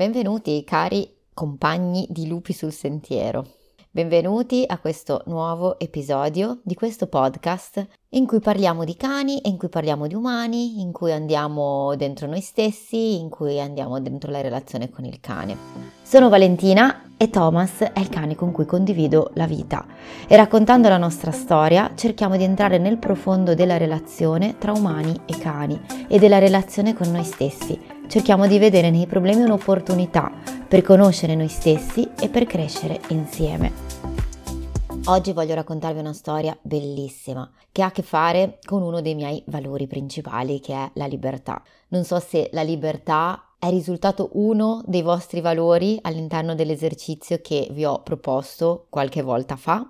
Benvenuti cari compagni di lupi sul sentiero. Benvenuti a questo nuovo episodio di questo podcast in cui parliamo di cani, in cui parliamo di umani, in cui andiamo dentro noi stessi, in cui andiamo dentro la relazione con il cane. Sono Valentina e Thomas è il cane con cui condivido la vita e raccontando la nostra storia cerchiamo di entrare nel profondo della relazione tra umani e cani e della relazione con noi stessi cerchiamo di vedere nei problemi un'opportunità per conoscere noi stessi e per crescere insieme. Oggi voglio raccontarvi una storia bellissima che ha a che fare con uno dei miei valori principali che è la libertà. Non so se la libertà è risultato uno dei vostri valori all'interno dell'esercizio che vi ho proposto qualche volta fa,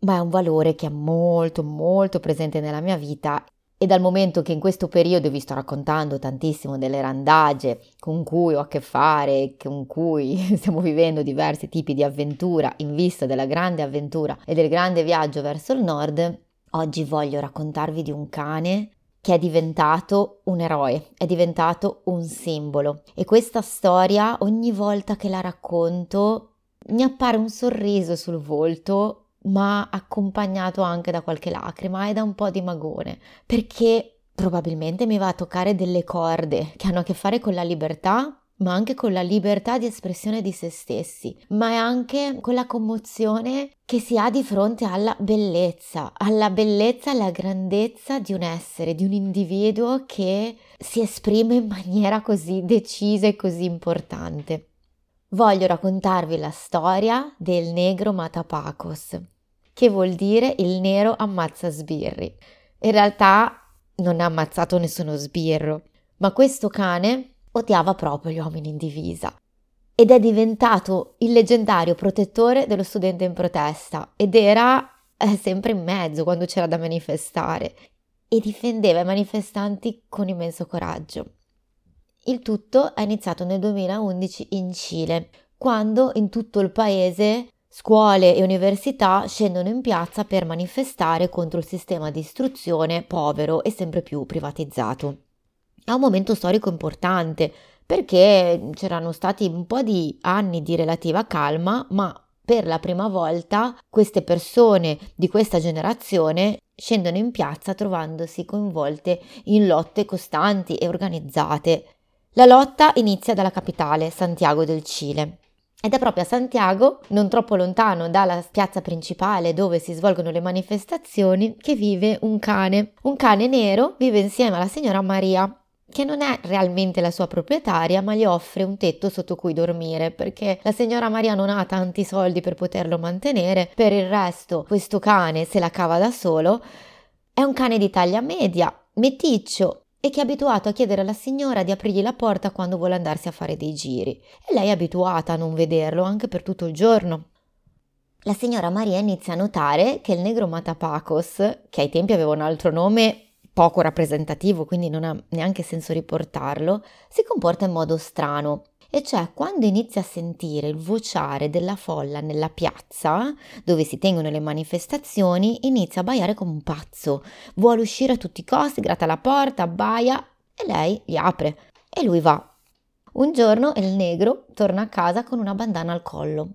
ma è un valore che è molto molto presente nella mia vita e dal momento che in questo periodo vi sto raccontando tantissimo delle randagie con cui ho a che fare, con cui stiamo vivendo diversi tipi di avventura in vista della grande avventura e del grande viaggio verso il nord, oggi voglio raccontarvi di un cane che è diventato un eroe, è diventato un simbolo. E questa storia ogni volta che la racconto mi appare un sorriso sul volto ma accompagnato anche da qualche lacrima e da un po' di magone, perché probabilmente mi va a toccare delle corde che hanno a che fare con la libertà, ma anche con la libertà di espressione di se stessi, ma è anche con la commozione che si ha di fronte alla bellezza, alla bellezza alla grandezza di un essere, di un individuo che si esprime in maniera così decisa e così importante voglio raccontarvi la storia del negro Matapacos, che vuol dire il nero ammazza sbirri. In realtà non ha ammazzato nessuno sbirro, ma questo cane odiava proprio gli uomini in divisa ed è diventato il leggendario protettore dello studente in protesta ed era eh, sempre in mezzo quando c'era da manifestare e difendeva i manifestanti con immenso coraggio. Il tutto è iniziato nel 2011 in Cile, quando in tutto il paese scuole e università scendono in piazza per manifestare contro il sistema di istruzione povero e sempre più privatizzato. È un momento storico importante perché c'erano stati un po' di anni di relativa calma, ma per la prima volta queste persone di questa generazione scendono in piazza trovandosi coinvolte in lotte costanti e organizzate la lotta inizia dalla capitale, Santiago del Cile. Ed è proprio a Santiago, non troppo lontano dalla piazza principale dove si svolgono le manifestazioni, che vive un cane. Un cane nero vive insieme alla signora Maria, che non è realmente la sua proprietaria, ma gli offre un tetto sotto cui dormire, perché la signora Maria non ha tanti soldi per poterlo mantenere, per il resto questo cane se la cava da solo. È un cane di taglia media, meticcio, e che è abituato a chiedere alla signora di aprirgli la porta quando vuole andarsi a fare dei giri. E lei è abituata a non vederlo anche per tutto il giorno. La signora Maria inizia a notare che il negro Matapacos, che ai tempi aveva un altro nome poco rappresentativo, quindi non ha neanche senso riportarlo, si comporta in modo strano e cioè quando inizia a sentire il vociare della folla nella piazza dove si tengono le manifestazioni, inizia a baiare come un pazzo, vuole uscire a tutti i costi, gratta la porta, abbaia e lei gli apre e lui va. Un giorno il negro torna a casa con una bandana al collo.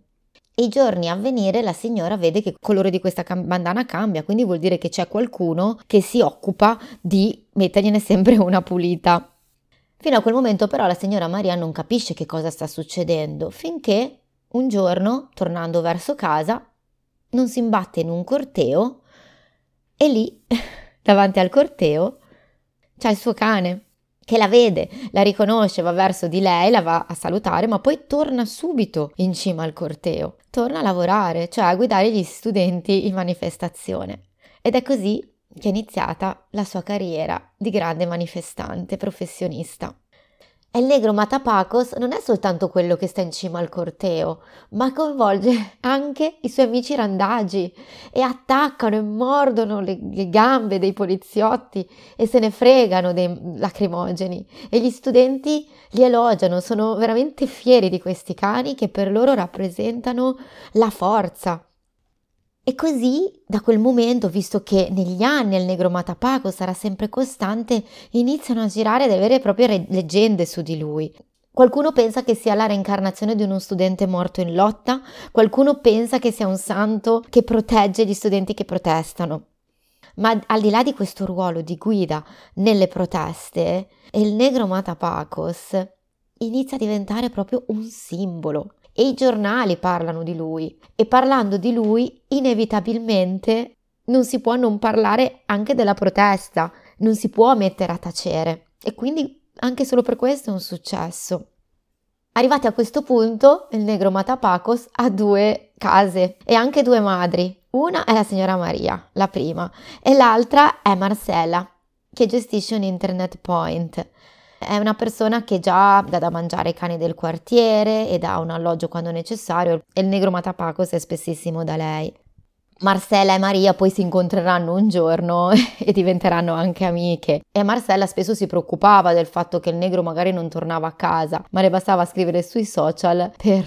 I giorni a venire la signora vede che il colore di questa bandana cambia, quindi vuol dire che c'è qualcuno che si occupa di mettergliene sempre una pulita. Fino a quel momento però la signora Maria non capisce che cosa sta succedendo, finché un giorno, tornando verso casa, non si imbatte in un corteo e lì, davanti al corteo, c'è il suo cane che la vede, la riconosce, va verso di lei, la va a salutare, ma poi torna subito in cima al corteo, torna a lavorare, cioè a guidare gli studenti in manifestazione. Ed è così che è iniziata la sua carriera di grande manifestante professionista. E il negro Matapacos non è soltanto quello che sta in cima al corteo, ma coinvolge anche i suoi amici randagi e attaccano e mordono le, le gambe dei poliziotti e se ne fregano dei lacrimogeni. E gli studenti li elogiano, sono veramente fieri di questi cani che per loro rappresentano la forza, e così, da quel momento, visto che negli anni il negro Matapaco sarà sempre costante, iniziano a girare delle vere e proprie leggende su di lui. Qualcuno pensa che sia la reincarnazione di uno studente morto in lotta, qualcuno pensa che sia un santo che protegge gli studenti che protestano. Ma al di là di questo ruolo di guida nelle proteste, il negro Matapacos inizia a diventare proprio un simbolo e i giornali parlano di lui e parlando di lui inevitabilmente non si può non parlare anche della protesta, non si può mettere a tacere e quindi anche solo per questo è un successo. Arrivati a questo punto, il negro Matapacos ha due case e anche due madri. Una è la signora Maria, la prima, e l'altra è Marcella, che gestisce un internet point. È una persona che già dà da mangiare ai cani del quartiere e dà un alloggio quando necessario e il negro Matapacos è spessissimo da lei. Marcella e Maria poi si incontreranno un giorno e diventeranno anche amiche. E Marcella spesso si preoccupava del fatto che il negro magari non tornava a casa, ma le bastava scrivere sui social per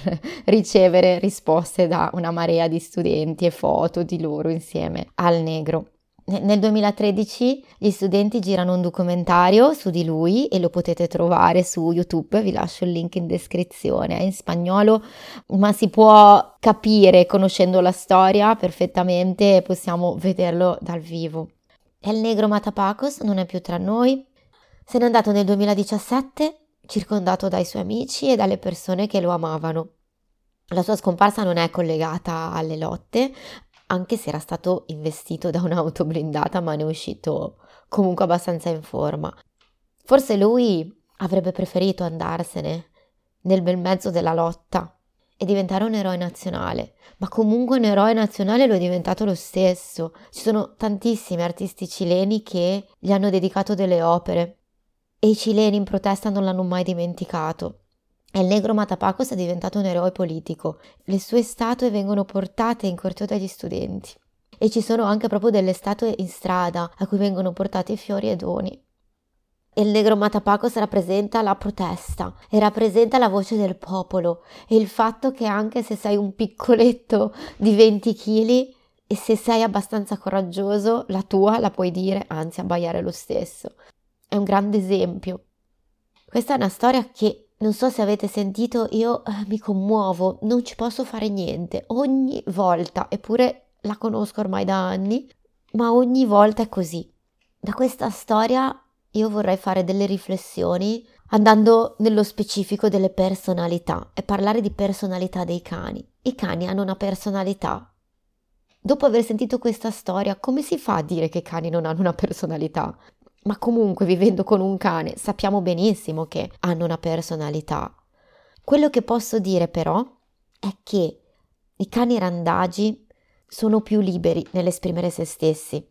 ricevere risposte da una marea di studenti e foto di loro insieme al negro. Nel 2013 gli studenti girano un documentario su di lui e lo potete trovare su YouTube, vi lascio il link in descrizione, è in spagnolo, ma si può capire conoscendo la storia perfettamente e possiamo vederlo dal vivo. El negro Matapacos non è più tra noi, se n'è andato nel 2017 circondato dai suoi amici e dalle persone che lo amavano. La sua scomparsa non è collegata alle lotte, anche se era stato investito da un'auto blindata, ma ne è uscito comunque abbastanza in forma. Forse lui avrebbe preferito andarsene nel bel mezzo della lotta e diventare un eroe nazionale, ma comunque un eroe nazionale lo è diventato lo stesso. Ci sono tantissimi artisti cileni che gli hanno dedicato delle opere e i cileni in protesta non l'hanno mai dimenticato. E il negro Matapacos è diventato un eroe politico. Le sue statue vengono portate in corteo dagli studenti. E ci sono anche proprio delle statue in strada a cui vengono portati fiori e doni. E il negro Matapacos rappresenta la protesta e rappresenta la voce del popolo e il fatto che anche se sei un piccoletto di 20 kg e se sei abbastanza coraggioso, la tua la puoi dire, anzi abbaiare lo stesso. È un grande esempio. Questa è una storia che non so se avete sentito, io eh, mi commuovo, non ci posso fare niente ogni volta, eppure la conosco ormai da anni, ma ogni volta è così. Da questa storia io vorrei fare delle riflessioni andando nello specifico delle personalità e parlare di personalità dei cani. I cani hanno una personalità. Dopo aver sentito questa storia, come si fa a dire che i cani non hanno una personalità? Ma comunque vivendo con un cane sappiamo benissimo che hanno una personalità. Quello che posso dire però è che i cani randagi sono più liberi nell'esprimere se stessi,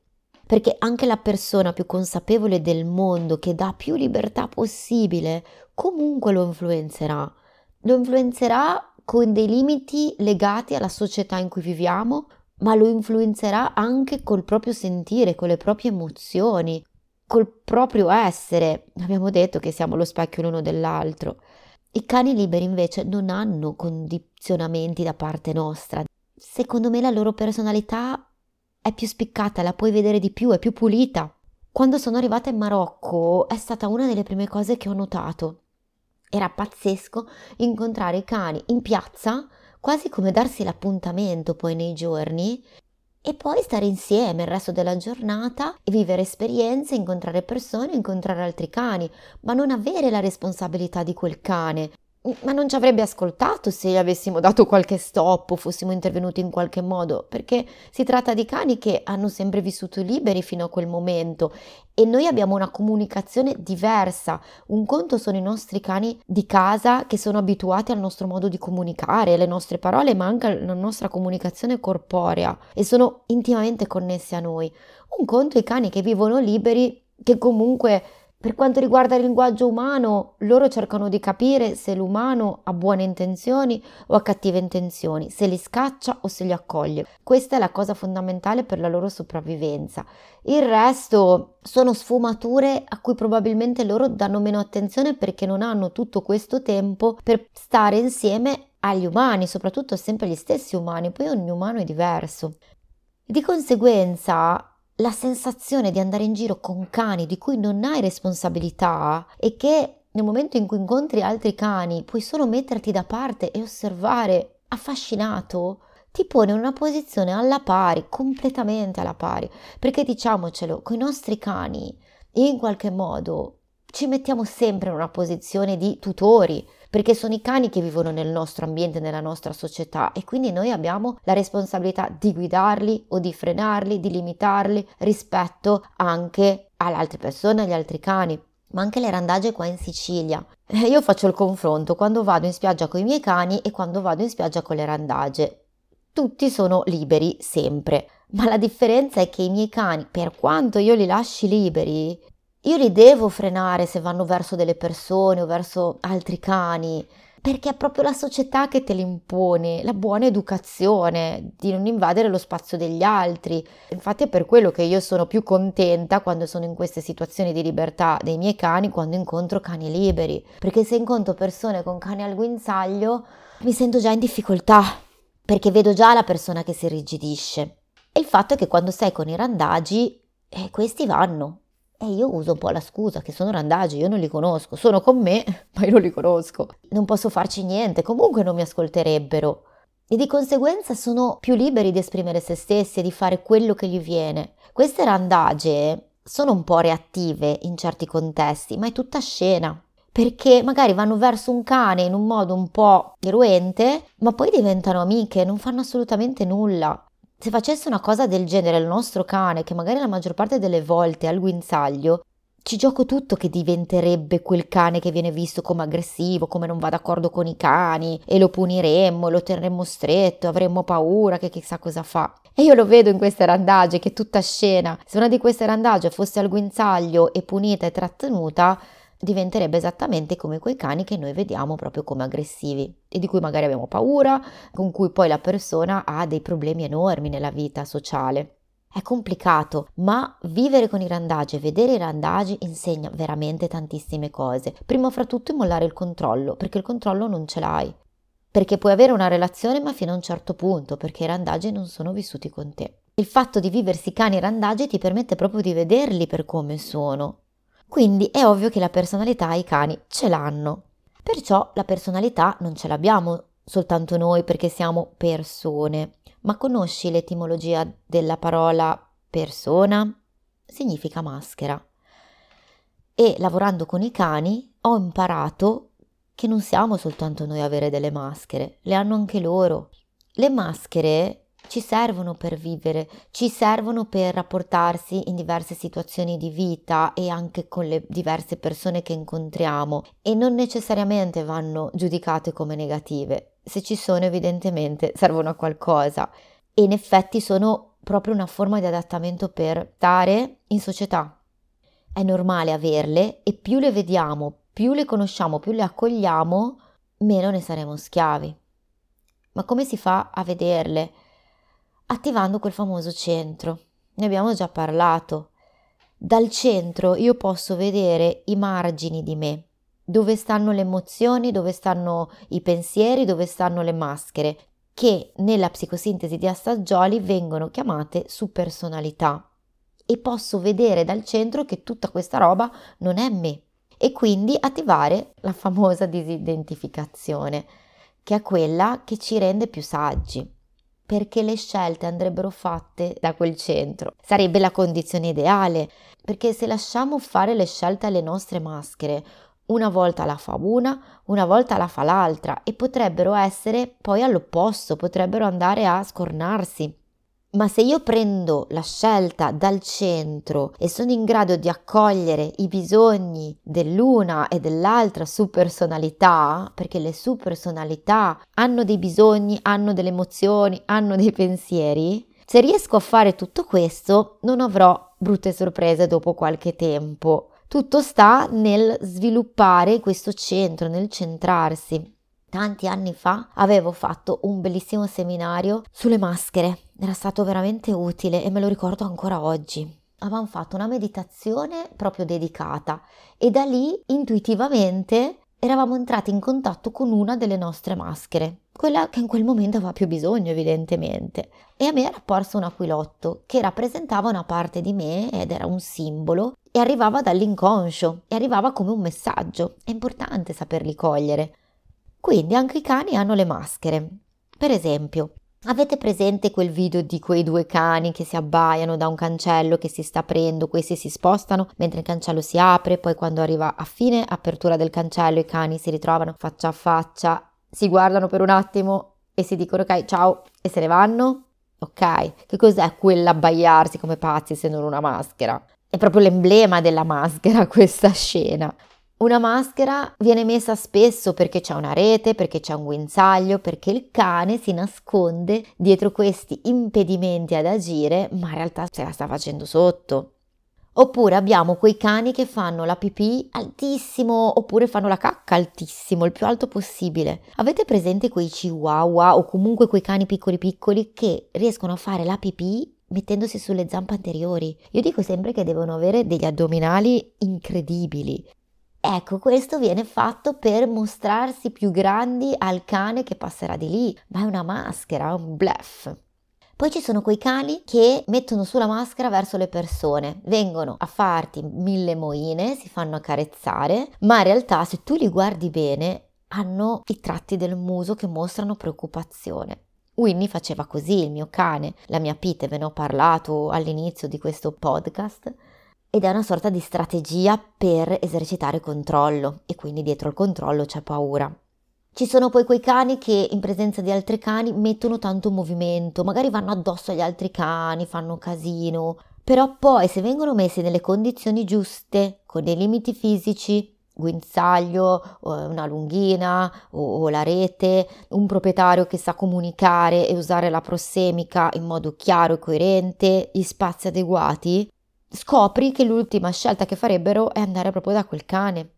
perché anche la persona più consapevole del mondo che dà più libertà possibile comunque lo influenzerà. Lo influenzerà con dei limiti legati alla società in cui viviamo, ma lo influenzerà anche col proprio sentire, con le proprie emozioni, col proprio essere. Abbiamo detto che siamo lo specchio l'uno dell'altro. I cani liberi invece non hanno condizionamenti da parte nostra. Secondo me la loro personalità è più spiccata, la puoi vedere di più, è più pulita. Quando sono arrivata in Marocco è stata una delle prime cose che ho notato. Era pazzesco incontrare i cani in piazza, quasi come darsi l'appuntamento poi nei giorni, e poi stare insieme il resto della giornata e vivere esperienze, incontrare persone, incontrare altri cani, ma non avere la responsabilità di quel cane, ma non ci avrebbe ascoltato se gli avessimo dato qualche stop o fossimo intervenuti in qualche modo, perché si tratta di cani che hanno sempre vissuto liberi fino a quel momento e noi abbiamo una comunicazione diversa. Un conto sono i nostri cani di casa che sono abituati al nostro modo di comunicare, alle nostre parole, ma anche alla nostra comunicazione corporea e sono intimamente connessi a noi. Un conto i cani che vivono liberi, che comunque per quanto riguarda il linguaggio umano, loro cercano di capire se l'umano ha buone intenzioni o ha cattive intenzioni, se li scaccia o se li accoglie. Questa è la cosa fondamentale per la loro sopravvivenza. Il resto sono sfumature a cui probabilmente loro danno meno attenzione perché non hanno tutto questo tempo per stare insieme agli umani, soprattutto sempre gli stessi umani, poi ogni umano è diverso. Di conseguenza, la sensazione di andare in giro con cani di cui non hai responsabilità e che nel momento in cui incontri altri cani, puoi solo metterti da parte e osservare, affascinato, ti pone in una posizione alla pari, completamente alla pari, perché diciamocelo, con i nostri cani, in qualche modo, ci mettiamo sempre in una posizione di tutori, perché sono i cani che vivono nel nostro ambiente, nella nostra società e quindi noi abbiamo la responsabilità di guidarli o di frenarli, di limitarli rispetto anche alle altre persone, agli altri cani ma anche le randagge qua in Sicilia. Eh, io faccio il confronto quando vado in spiaggia con i miei cani e quando vado in spiaggia con le randagge. Tutti sono liberi sempre, ma la differenza è che i miei cani, per quanto io li lasci liberi, io li devo frenare se vanno verso delle persone o verso altri cani perché è proprio la società che te l'impone, la buona educazione, di non invadere lo spazio degli altri. Infatti è per quello che io sono più contenta quando sono in queste situazioni di libertà dei miei cani, quando incontro cani liberi, perché se incontro persone con cani al guinzaglio mi sento già in difficoltà, perché vedo già la persona che si irrigidisce. E il fatto è che quando sei con i randagi, eh, questi vanno, e io uso un po' la scusa che sono randagi, io non li conosco, sono con me, ma io non li conosco. Non posso farci niente, comunque non mi ascolterebbero. E di conseguenza sono più liberi di esprimere se stessi e di fare quello che gli viene. Queste randage sono un po' reattive in certi contesti, ma è tutta scena. Perché magari vanno verso un cane in un modo un po' eruente, ma poi diventano amiche, non fanno assolutamente nulla. Se facesse una cosa del genere al nostro cane, che magari la maggior parte delle volte ha il guinzaglio, ci gioco tutto che diventerebbe quel cane che viene visto come aggressivo, come non va d'accordo con i cani, e lo puniremmo, lo terremmo stretto, avremmo paura che chissà cosa fa. E io lo vedo in queste randagge, che è tutta scena. Se una di queste randagge fosse al guinzaglio e punita e trattenuta, diventerebbe esattamente come quei cani che noi vediamo proprio come aggressivi e di cui magari abbiamo paura, con cui poi la persona ha dei problemi enormi nella vita sociale. È complicato, ma vivere con i randagi e vedere i randagi insegna veramente tantissime cose. Prima fra tutto mollare il controllo, perché il controllo non ce l'hai. Perché puoi avere una relazione ma fino a un certo punto, perché i randagi non sono vissuti con te. Il fatto di viversi cani randagi ti permette proprio di vederli per come sono, quindi è ovvio che la personalità i cani ce l'hanno. Perciò la personalità non ce l'abbiamo soltanto noi perché siamo persone. Ma conosci l'etimologia della parola persona? Significa maschera. E lavorando con i cani ho imparato che non siamo soltanto noi a avere delle maschere, le hanno anche loro. Le maschere ci servono per vivere, ci servono per rapportarsi in diverse situazioni di vita e anche con le diverse persone che incontriamo e non necessariamente vanno giudicate come negative. Se ci sono evidentemente servono a qualcosa e in effetti sono proprio una forma di adattamento per stare in società. È normale averle e più le vediamo, più le conosciamo, più le accogliamo, meno ne saremo schiavi. Ma come si fa a vederle? Attivando quel famoso centro. Ne abbiamo già parlato. Dal centro io posso vedere i margini di me, dove stanno le emozioni, dove stanno i pensieri, dove stanno le maschere, che nella psicosintesi di Assaggioli vengono chiamate supersonalità. E posso vedere dal centro che tutta questa roba non è me. E quindi attivare la famosa disidentificazione, che è quella che ci rende più saggi perché le scelte andrebbero fatte da quel centro. Sarebbe la condizione ideale, perché se lasciamo fare le scelte alle nostre maschere, una volta la fa una, una volta la fa l'altra e potrebbero essere poi all'opposto, potrebbero andare a scornarsi. Ma se io prendo la scelta dal centro e sono in grado di accogliere i bisogni dell'una e dell'altra supersonalità, perché le supersonalità hanno dei bisogni, hanno delle emozioni, hanno dei pensieri, se riesco a fare tutto questo non avrò brutte sorprese dopo qualche tempo. Tutto sta nel sviluppare questo centro, nel centrarsi. Tanti anni fa avevo fatto un bellissimo seminario sulle maschere, era stato veramente utile e me lo ricordo ancora oggi. Avevamo fatto una meditazione proprio dedicata e da lì intuitivamente eravamo entrati in contatto con una delle nostre maschere, quella che in quel momento aveva più bisogno evidentemente. E a me era apparso un aquilotto che rappresentava una parte di me ed era un simbolo e arrivava dall'inconscio e arrivava come un messaggio. È importante saperli cogliere. Quindi anche i cani hanno le maschere. Per esempio, Avete presente quel video di quei due cani che si abbaiano da un cancello che si sta aprendo, questi si spostano mentre il cancello si apre, poi quando arriva a fine apertura del cancello i cani si ritrovano faccia a faccia, si guardano per un attimo e si dicono ok ciao e se ne vanno? Ok, che cos'è quell'abbaiarsi come pazzi se non una maschera? È proprio l'emblema della maschera questa scena. Una maschera viene messa spesso perché c'è una rete, perché c'è un guinzaglio, perché il cane si nasconde dietro questi impedimenti ad agire, ma in realtà se la sta facendo sotto. Oppure abbiamo quei cani che fanno la pipì altissimo oppure fanno la cacca altissimo, il più alto possibile. Avete presente quei chihuahua o comunque quei cani piccoli piccoli che riescono a fare la pipì mettendosi sulle zampe anteriori? Io dico sempre che devono avere degli addominali incredibili. Ecco, questo viene fatto per mostrarsi più grandi al cane che passerà di lì, ma è una maschera, un bluff. Poi ci sono quei cani che mettono sulla maschera verso le persone, vengono a farti mille moine, si fanno accarezzare, ma in realtà se tu li guardi bene hanno i tratti del muso che mostrano preoccupazione. Winnie faceva così, il mio cane, la mia Pete, ve ne ho parlato all'inizio di questo podcast, ed è una sorta di strategia per esercitare controllo e quindi dietro il controllo c'è paura. Ci sono poi quei cani che in presenza di altri cani mettono tanto movimento, magari vanno addosso agli altri cani, fanno casino, però poi se vengono messi nelle condizioni giuste, con dei limiti fisici, guinzaglio, una lunghina o, la rete, un proprietario che sa comunicare e usare la prossemica in modo chiaro e coerente, gli spazi adeguati, scopri che l'ultima scelta che farebbero è andare proprio da quel cane.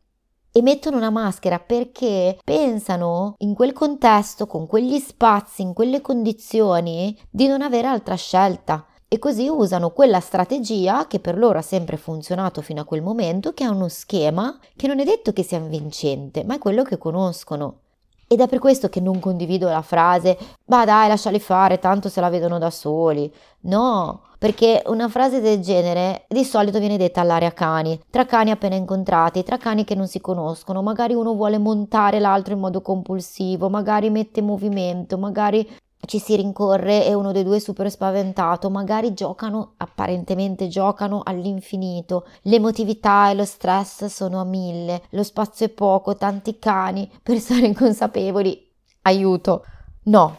E mettono una maschera perché pensano in quel contesto, con quegli spazi, in quelle condizioni, di non avere altra scelta. E così usano quella strategia che per loro ha sempre funzionato fino a quel momento, che è uno schema che non è detto che sia vincente, ma è quello che conoscono. Ed è per questo che non condivido la frase, ma dai, lasciali fare, tanto se la vedono da soli. No, perché una frase del genere di solito viene detta all'area cani, tra cani appena incontrati, tra cani che non si conoscono, magari uno vuole montare l'altro in modo compulsivo, magari mette movimento, magari ci si rincorre e uno dei due è super spaventato, magari giocano, apparentemente giocano all'infinito, l'emotività e lo stress sono a mille, lo spazio è poco, tanti cani, persone inconsapevoli, aiuto. No,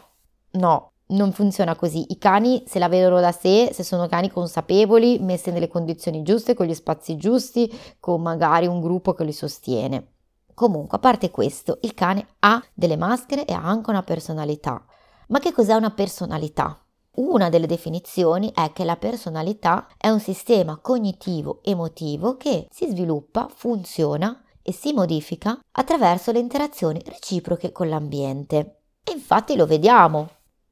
no, non funziona così. I cani se la vedono da sé, se sono cani consapevoli, messi nelle condizioni giuste, con gli spazi giusti, con magari un gruppo che li sostiene. Comunque, a parte questo, il cane ha delle maschere e ha anche una personalità. Ma che cos'è una personalità? Una delle definizioni è che la personalità è un sistema cognitivo emotivo che si sviluppa, funziona e si modifica attraverso le interazioni reciproche con l'ambiente. E infatti lo vediamo.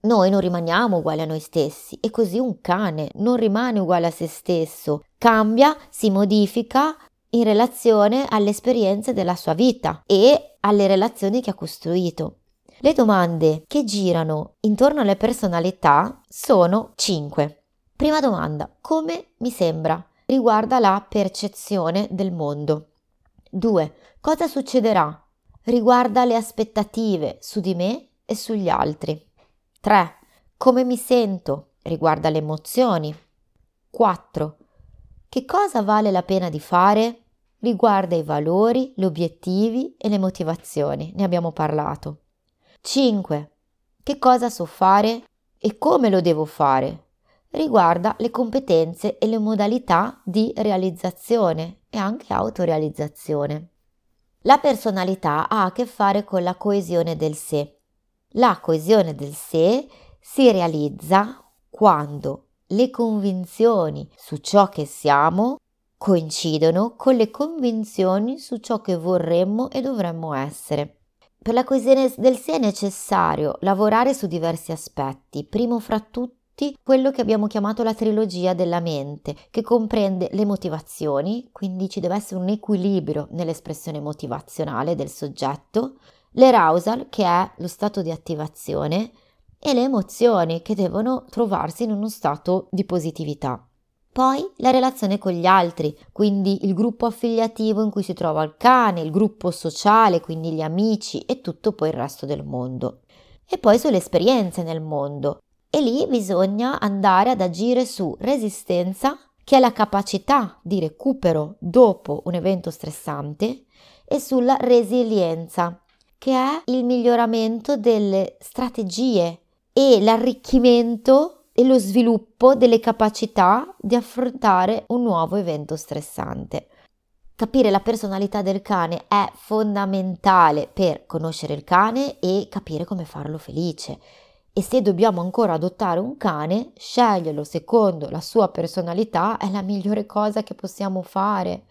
Noi non rimaniamo uguali a noi stessi e così un cane non rimane uguale a se stesso, cambia, si modifica in relazione alle esperienze della sua vita e alle relazioni che ha costruito. Le domande che girano intorno alle personalità sono 5. Prima domanda, come mi sembra? Riguarda la percezione del mondo. 2. Cosa succederà? Riguarda le aspettative su di me e sugli altri. 3. Come mi sento? Riguarda le emozioni. 4. Che cosa vale la pena di fare? Riguarda i valori, gli obiettivi e le motivazioni. Ne abbiamo parlato. 5. Che cosa so fare e come lo devo fare? Riguarda le competenze e le modalità di realizzazione e anche autorealizzazione. La personalità ha a che fare con la coesione del sé. La coesione del sé si realizza quando le convinzioni su ciò che siamo coincidono con le convinzioni su ciò che vorremmo e dovremmo essere. Per la coesione del sé è necessario lavorare su diversi aspetti, primo fra tutti quello che abbiamo chiamato la trilogia della mente, che comprende le motivazioni, quindi ci deve essere un equilibrio nell'espressione motivazionale del soggetto, l'arousal, che è lo stato di attivazione, e le emozioni, che devono trovarsi in uno stato di positività. Poi la relazione con gli altri, quindi il gruppo affiliativo in cui si trova il cane, il gruppo sociale, quindi gli amici e tutto poi il resto del mondo. E poi sulle esperienze nel mondo. E lì bisogna andare ad agire su resistenza, che è la capacità di recupero dopo un evento stressante, e sulla resilienza, che è il miglioramento delle strategie e l'arricchimento e lo sviluppo delle capacità di affrontare un nuovo evento stressante. Capire la personalità del cane è fondamentale per conoscere il cane e capire come farlo felice. E se dobbiamo ancora adottare un cane, sceglierlo secondo la sua personalità è la migliore cosa che possiamo fare.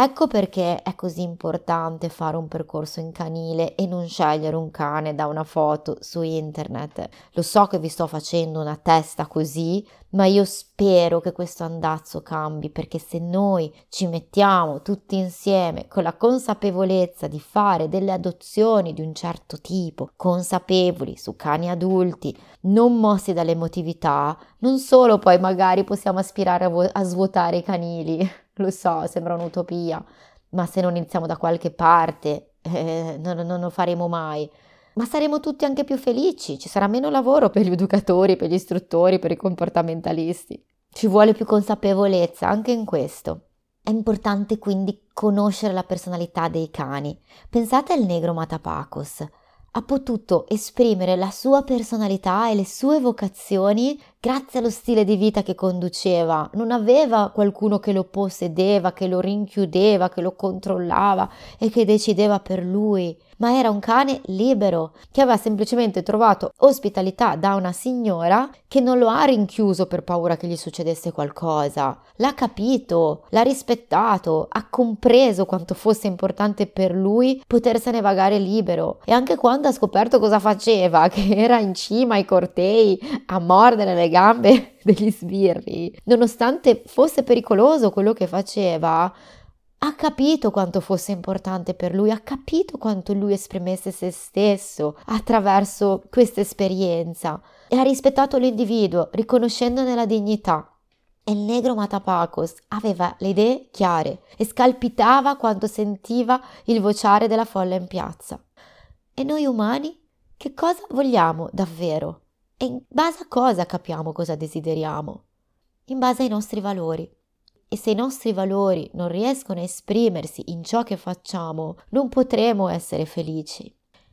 Ecco perché è così importante fare un percorso in canile e non scegliere un cane da una foto su internet. Lo so che vi sto facendo una testa così, ma io spero che questo andazzo cambi perché se noi ci mettiamo tutti insieme con la consapevolezza di fare delle adozioni di un certo tipo, consapevoli su cani adulti, non mossi dall'emotività, non solo poi magari possiamo aspirare a, vo- a svuotare i canili lo so, sembra un'utopia, ma se non iniziamo da qualche parte eh, non, non lo faremo mai. Ma saremo tutti anche più felici, ci sarà meno lavoro per gli educatori, per gli istruttori, per i comportamentalisti. Ci vuole più consapevolezza anche in questo. È importante quindi conoscere la personalità dei cani. Pensate al negro Matapacos ha potuto esprimere la sua personalità e le sue vocazioni grazie allo stile di vita che conduceva. Non aveva qualcuno che lo possedeva, che lo rinchiudeva, che lo controllava e che decideva per lui ma era un cane libero che aveva semplicemente trovato ospitalità da una signora che non lo ha rinchiuso per paura che gli succedesse qualcosa. L'ha capito, l'ha rispettato, ha compreso quanto fosse importante per lui potersene vagare libero e anche quando ha scoperto cosa faceva, che era in cima ai cortei a mordere le gambe degli sbirri, nonostante fosse pericoloso quello che faceva, ha capito quanto fosse importante per lui, ha capito quanto lui esprimesse se stesso attraverso questa esperienza e ha rispettato l'individuo, riconoscendone la dignità. E il negro Matapacos aveva le idee chiare e scalpitava quando sentiva il vociare della folla in piazza. E noi umani che cosa vogliamo davvero? E in base a cosa capiamo cosa desideriamo? In base ai nostri valori. E se i nostri valori non riescono a esprimersi in ciò che facciamo, non potremo essere felici.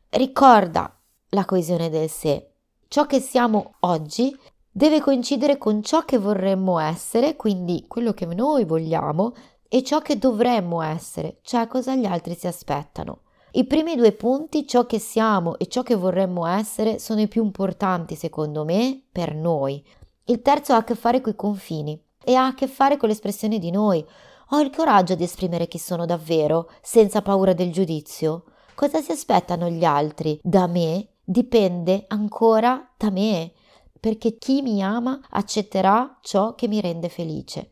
Ricorda la coesione del sé. Ciò che siamo oggi deve coincidere con ciò che vorremmo essere, quindi quello che noi vogliamo, e ciò che dovremmo essere, cioè cosa gli altri si aspettano. I primi due punti, ciò che siamo e ciò che vorremmo essere, sono i più importanti secondo me per noi. Il terzo ha a che fare con i confini e ha a che fare con l'espressione di noi. Ho il coraggio di esprimere chi sono davvero, senza paura del giudizio. Cosa si aspettano gli altri da me dipende ancora da me, perché chi mi ama accetterà ciò che mi rende felice.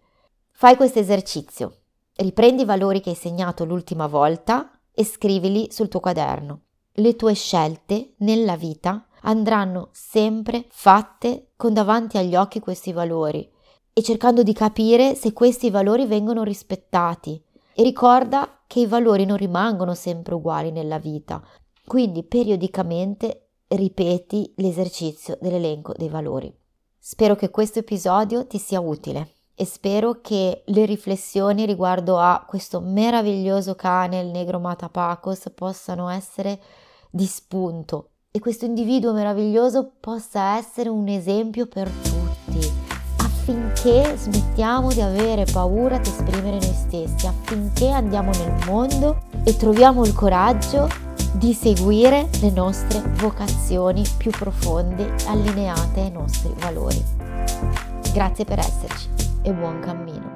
Fai questo esercizio. Riprendi i valori che hai segnato l'ultima volta e scrivili sul tuo quaderno. Le tue scelte nella vita andranno sempre fatte con davanti agli occhi questi valori e cercando di capire se questi valori vengono rispettati. E ricorda che i valori non rimangono sempre uguali nella vita, quindi periodicamente ripeti l'esercizio dell'elenco dei valori. Spero che questo episodio ti sia utile e spero che le riflessioni riguardo a questo meraviglioso cane, il negro Matapacos, possano essere di spunto e questo individuo meraviglioso possa essere un esempio per tutti affinché smettiamo di avere paura di esprimere noi stessi, affinché andiamo nel mondo e troviamo il coraggio di seguire le nostre vocazioni più profonde, allineate ai nostri valori. Grazie per esserci e buon cammino.